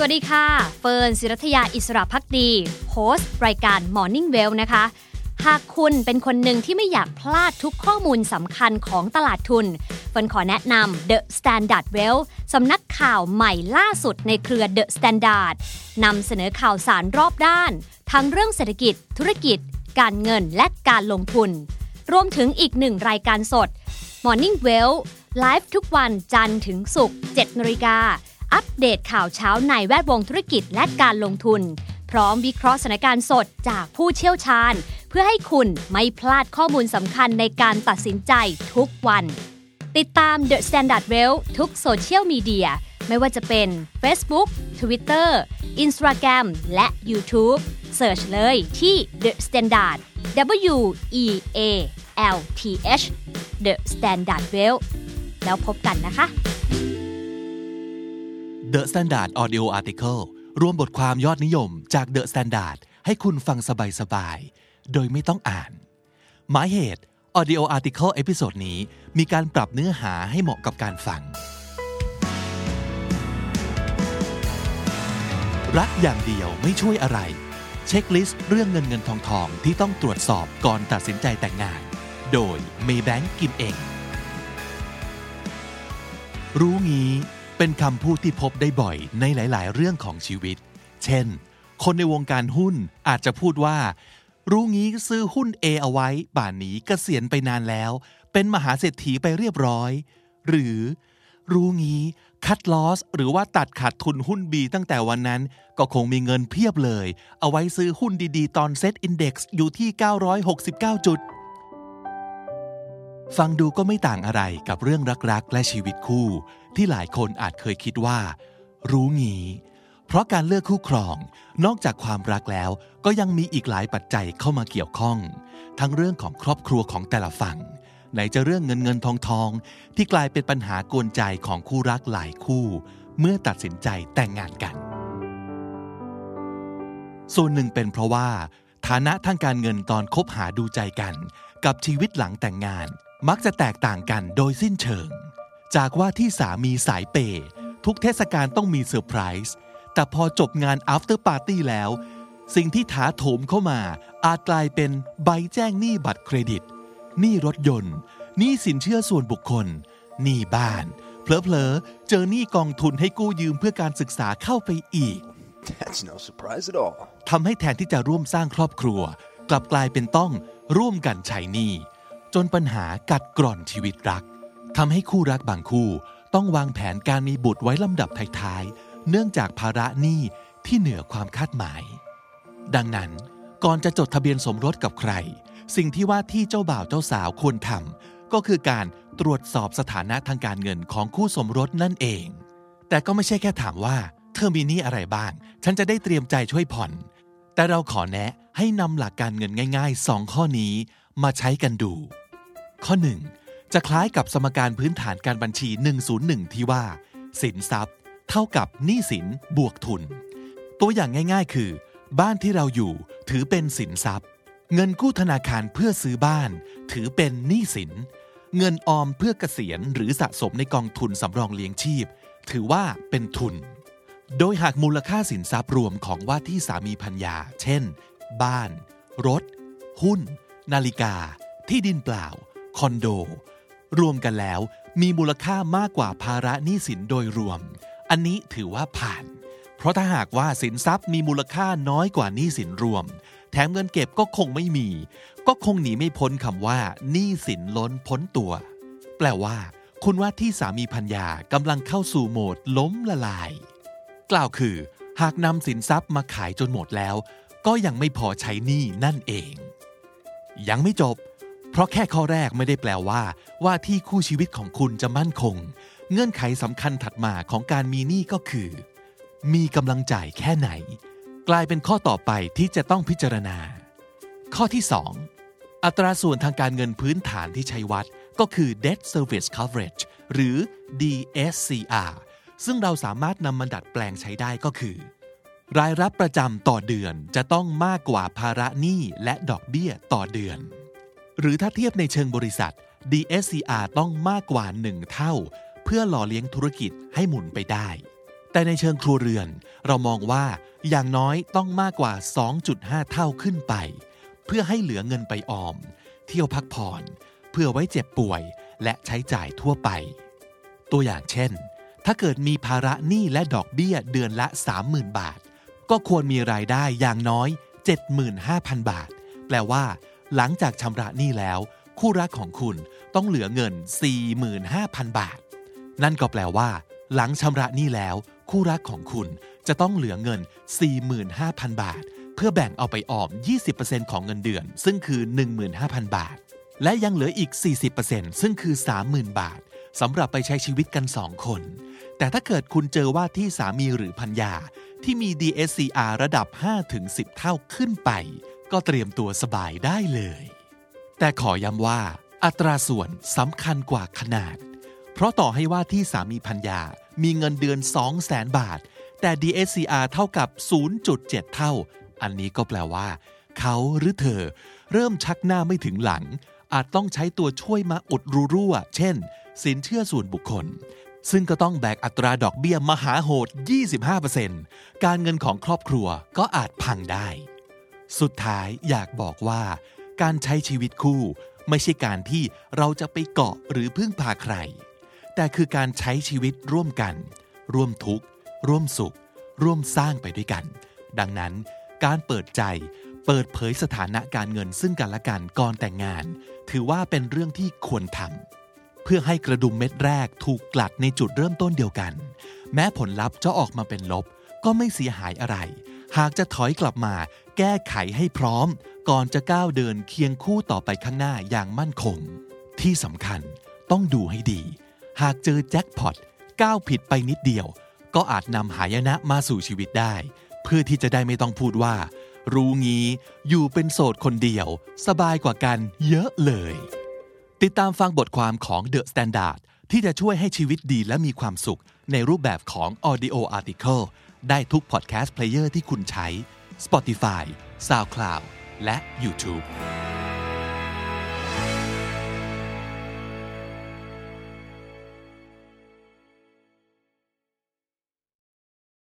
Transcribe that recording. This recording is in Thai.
สวัสดีค่ะ เฟิร์นศิรัทยาอิสระพักดีโฮสต์รายการ Morning Well นะคะ หากคุณเป็นคนหนึ่งที่ไม่อยากพลาดทุกข้อมูลสำคัญของตลาดทุน เฟิร์นขอแนะนำ The Standard Well สำนักข่าวใหม่ล่าสุดในเครือ The Standard นำเสนอข่าวสารรอบด้าน ทั้งเรื่องเศรษฐกิจ ธุรกิจ การเงินและการลงทุน รวมถึงอีกหนึ่งรายการสด Morning Well ไลฟ์ทุกวันจันทร์ถึงศุกร์7นาฬิกา อัปเดตข่าวเช้าในแวดวงธุรกิจและการลงทุน พร้อมวิเคราะห์สถานการณ์สดจากผู้เชี่ยวชาญ เพื่อให้คุณไม่พลาดข้อมูลสำคัญในการตัดสินใจทุกวัน ติดตาม The Standard Well ทุกโซเชียลมีเดียไม่ว่าจะเป็น Facebook Twitter Instagram และ YouTube Search เลยที่ The Standard W E A L T H The Standard Wealth แล้วพบกันนะคะ The Standard Audio Article รวมบทความยอดนิยมจาก The Standard ให้คุณฟังสบายๆ โดยไม่ต้องอ่าน หมายเหตุ Audio Article episode นี้มีการปรับเนื้อหาให้เหมาะกับการฟัง รักอย่างเดียวไม่ช่วยอะไร เช็คลิสต์เรื่องเงินเงินทองทองที่ต้องตรวจสอบก่อนตัดสินใจแต่งงาน โดย Maybank กิมเอง รู้งี้ เป็นคำพูดที่พบได้บ่อยในหลาย ๆ เรื่องของชีวิต เช่น คนในวงการหุ้นอาจจะพูดว่า รู้งี้ซื้อหุ้น A เอาไว้ป่านนี้เกษียณไปนานแล้ว เป็นมหาเศรษฐีไปเรียบร้อย หรือ รู้งี้ cut loss หรือว่าตัดขาดทุนหุ้น B ตั้งแต่วันนั้น ก็คงมีเงินเพียบเลย เอาไว้ซื้อหุ้นดี ๆ ตอนเซ็ตอินดี x อยู่ที่ 969 จุด ฟังดูก็ไม่ต่างอะไรกับเรื่องรักๆ และชีวิตคู่ ที่หลายคนอาจเคยคิดว่า รู้งี้ เพราะการเลือกคู่ครอง นอกจากความรักแล้วก็ยังมีอีกหลายปัจจัยเข้ามาเกี่ยวข้อง ทั้งเรื่องของครอบครัวของแต่ละฝั่ง ไหนจะเรื่องเงินเงินทองทองที่กลายเป็นปัญหากวนใจของคู่รักหลายคู่ เมื่อตัดสินใจแต่งงานกัน ส่วนหนึ่งเป็นเพราะว่า ฐานะทางการเงินตอนคบหาดูใจกัน กับชีวิตหลังแต่งงานมักจะแตกต่างกันโดยสิ้นเชิง จากว่าที่สามีสายเปย์ทุกเทศกาลต้องมีเซอร์ไพรส์แต่พอจบงาน after party แล้ว สิ่งที่ถาโถมเข้ามา อาจกลายเป็นใบแจ้งหนี้บัตรเครดิตหนี้รถยนต์หนี้สินเชื่อส่วนบุคคลหนี้บ้านเผลอๆเจอหนี้กองทุนให้กู้ยืมเพื่อการศึกษาเข้าไปอีก That's no surprise at all. ทำให้แทนที่จะร่วมสร้างครอบครัว กลับกลายเป็นต้องร่วมกันใช้หนี้จนปัญหากัดกร่อนชีวิตรัก ทำให้คู่รักบางคู่ต้องวางแผนการมีบุตรไว้ลำดับท้ายๆ เนื่องจากภาระหนี้ที่เหนือความคาดหมาย ดังนั้นก่อนจะจดทะเบียนสมรสกับใคร สิ่งที่ว่าที่เจ้าบ่าวเจ้าสาวควรทำก็คือการตรวจสอบสถานะทางการเงินของคู่สมรสนั่นเอง แต่ก็ไม่ใช่แค่ถามว่า เธอมีหนี้อะไรบ้าง ฉันจะได้เตรียมใจช่วยผ่อน แต่เราขอแนะให้นำหลักการเงินง่ายๆ 2 ข้อนี้มาใช้กันดู ข้อ 1 จะคล้ายกับสมการพื้นฐานการบัญชี 101 ที่ว่า สินทรัพย์ เท่ากับหนี้สินบวกทุน ตัวอย่างง่ายๆ คือ บ้านที่เราอยู่ถือเป็นสินทรัพย์ เงินกู้ธนาคารเพื่อซื้อบ้าน ถือเป็นหนี้สิน เงินออมเพื่อเกษียณหรือสะสมในกองทุนสำรองเลี้ยงชีพ ถือว่าเป็นทุน โดยหากมูลค่าสินทรัพย์รวมของว่าที่สามีพัญญา เช่น บ้าน รถ หุ้น นาฬิกา ที่ดินเปล่า คอนโด รวมกันแล้ว มีมูลค่ามากกว่าภาระหนี้สินโดยรวม อันนี้ถือว่าผ่าน เพราะถ้าหากว่าสินทรัพย์มีมูลค่าน้อยกว่าหนี้สินรวม แถมเงินเก็บก็คงไม่มี ก็คงหนีไม่พ้นคำว่าหนี้สินล้นพ้นตัว แปลว่า คุณว่าที่สามีพัญญากำลังเข้าสู่โหมดล้มละลาย กล่าวคือ หากนำสินทรัพย์มาขายจนหมดแล้ว ก็ยังไม่พอใช้หนี้นั่นเอง ยังไม่จบ เพราะแค่ข้อแรกไม่ได้แปลว่า ว่าที่คู่ชีวิตของคุณจะมั่นคง เงื่อนไขสำคัญถัดมาของการมีหนี้ก็คือ มีกำลังจ่ายแค่ไหน กลายเป็นข้อต่อไปที่จะต้องพิจารณา ข้อที่ 2 อัตราส่วนทางการเงินพื้นฐานที่ใช้วัดก็คือ debt service coverage หรือ DSCR ซึ่งเราสามารถนำมาดัดแปลงใช้ได้ก็คือ รายรับประจำต่อเดือนจะต้องมากกว่าภาระหนี้และดอกเบี้ยต่อเดือน หรือถ้าเทียบในเชิงบริษัท DSCR ต้องมากกว่า 1 เท่า เพื่อหล่อเลี้ยงธุรกิจให้หมุนไปได้ แต่ในเชิงครัวเรือน เรามองว่าอย่างน้อยต้องมากกว่า 2.5 เท่าขึ้นไป เพื่อให้เหลือเงินไปออม เที่ยวพักผ่อน เพื่อไว้เจ็บป่วยและใช้จ่ายทั่วไป ตัวอย่างเช่น ถ้าเกิดมีภาระหนี้และดอกเบี้ยเดือนละ 30,000 บาท ก็ควรมีรายได้อย่างน้อย 75,000 บาท แปลว่า หลังจากชำระหนี้แล้ว คู่รักของคุณต้องเหลือเงิน 45,000 บาท นั่นก็แปลว่า หลังชำระหนี้แล้ว คู่รักของคุณจะต้องเหลือเงิน 45,000 บาท เพื่อแบ่งเอาไปออม 20%ของเงินเดือน ซึ่งคือ 15,000 บาท และยังเหลืออีก 40%ซึ่งคือ 30,000 บาทสำหรับไปใช้ชีวิตกัน2คน แต่ถ้าเกิดคุณเจอว่าที่สามีหรือพัญญาที่มี DSCR ระดับ 5-10 เท่าขึ้นไป ก็เตรียมตัวสบายได้เลย แต่ขอย้ำว่า อัตราส่วนสำคัญกว่าขนาด เพราะต่อให้ว่าที่สามีพัญญามีเงินเดือน2 0 0แสนบาท แต่ DSCR เท่ากับ 0.7 เท่า อันนี้ก็แปลว่า เขาหรือเธอ เริ่มชักหน้าไม่ถึงหลัง อาจต้องใช้ตัวช่วยมาอุดรูรั่ว เช่น สินเชื่อส่วนบุคคลซึ่งก็ต้องแบกอัตราดอกเบี้ยมหาโหด 25%การเงินของครอบครัวก็อาจพังได้ สุดท้ายอยากบอกว่า การใช้ชีวิตคู่ ไม่ใช่การที่เราจะไปเกาะหรือพึ่งพาใคร แต่คือการใช้ชีวิตร่วมกัน ร่วมทุกข์ ร่วมสุข ร่วมสร้างไปด้วยกัน ดังนั้น การเปิดใจ เปิดเผยสถานะการเงินซึ่งกันและกันก่อนแต่งงาน ถือว่าเป็นเรื่องที่ควรทำเพื่อให้กระดุมเม็ดแรกถูกกลัดในจุดเริ่มต้นเดียวกัน แม้ผลลัพธ์จะออกมาเป็นลบ ก็ไม่เสียหายอะไร หากจะถอยกลับมาแก้ไขให้พร้อม ก่อนจะก้าวเดินเคียงคู่ต่อไปข้างหน้าอย่างมั่นคง ที่สำคัญต้องดูให้ดี หากเจอแจ็คพอตก้าวผิดไปนิดเดียว ก็อาจนำหายนะมาสู่ชีวิตได้ เพื่อที่จะได้ไม่ต้องพูดว่า รู้งี้อยู่เป็นโสดคนเดียว สบายกว่ากันเยอะเลย ติดตามฟังบทความของ The Standard ที่จะช่วยให้ชีวิตดีและมีความสุขในรูปแบบของ Audio Article ได้ทุก Podcast Player ที่คุณใช้ Spotify, SoundCloud และ YouTube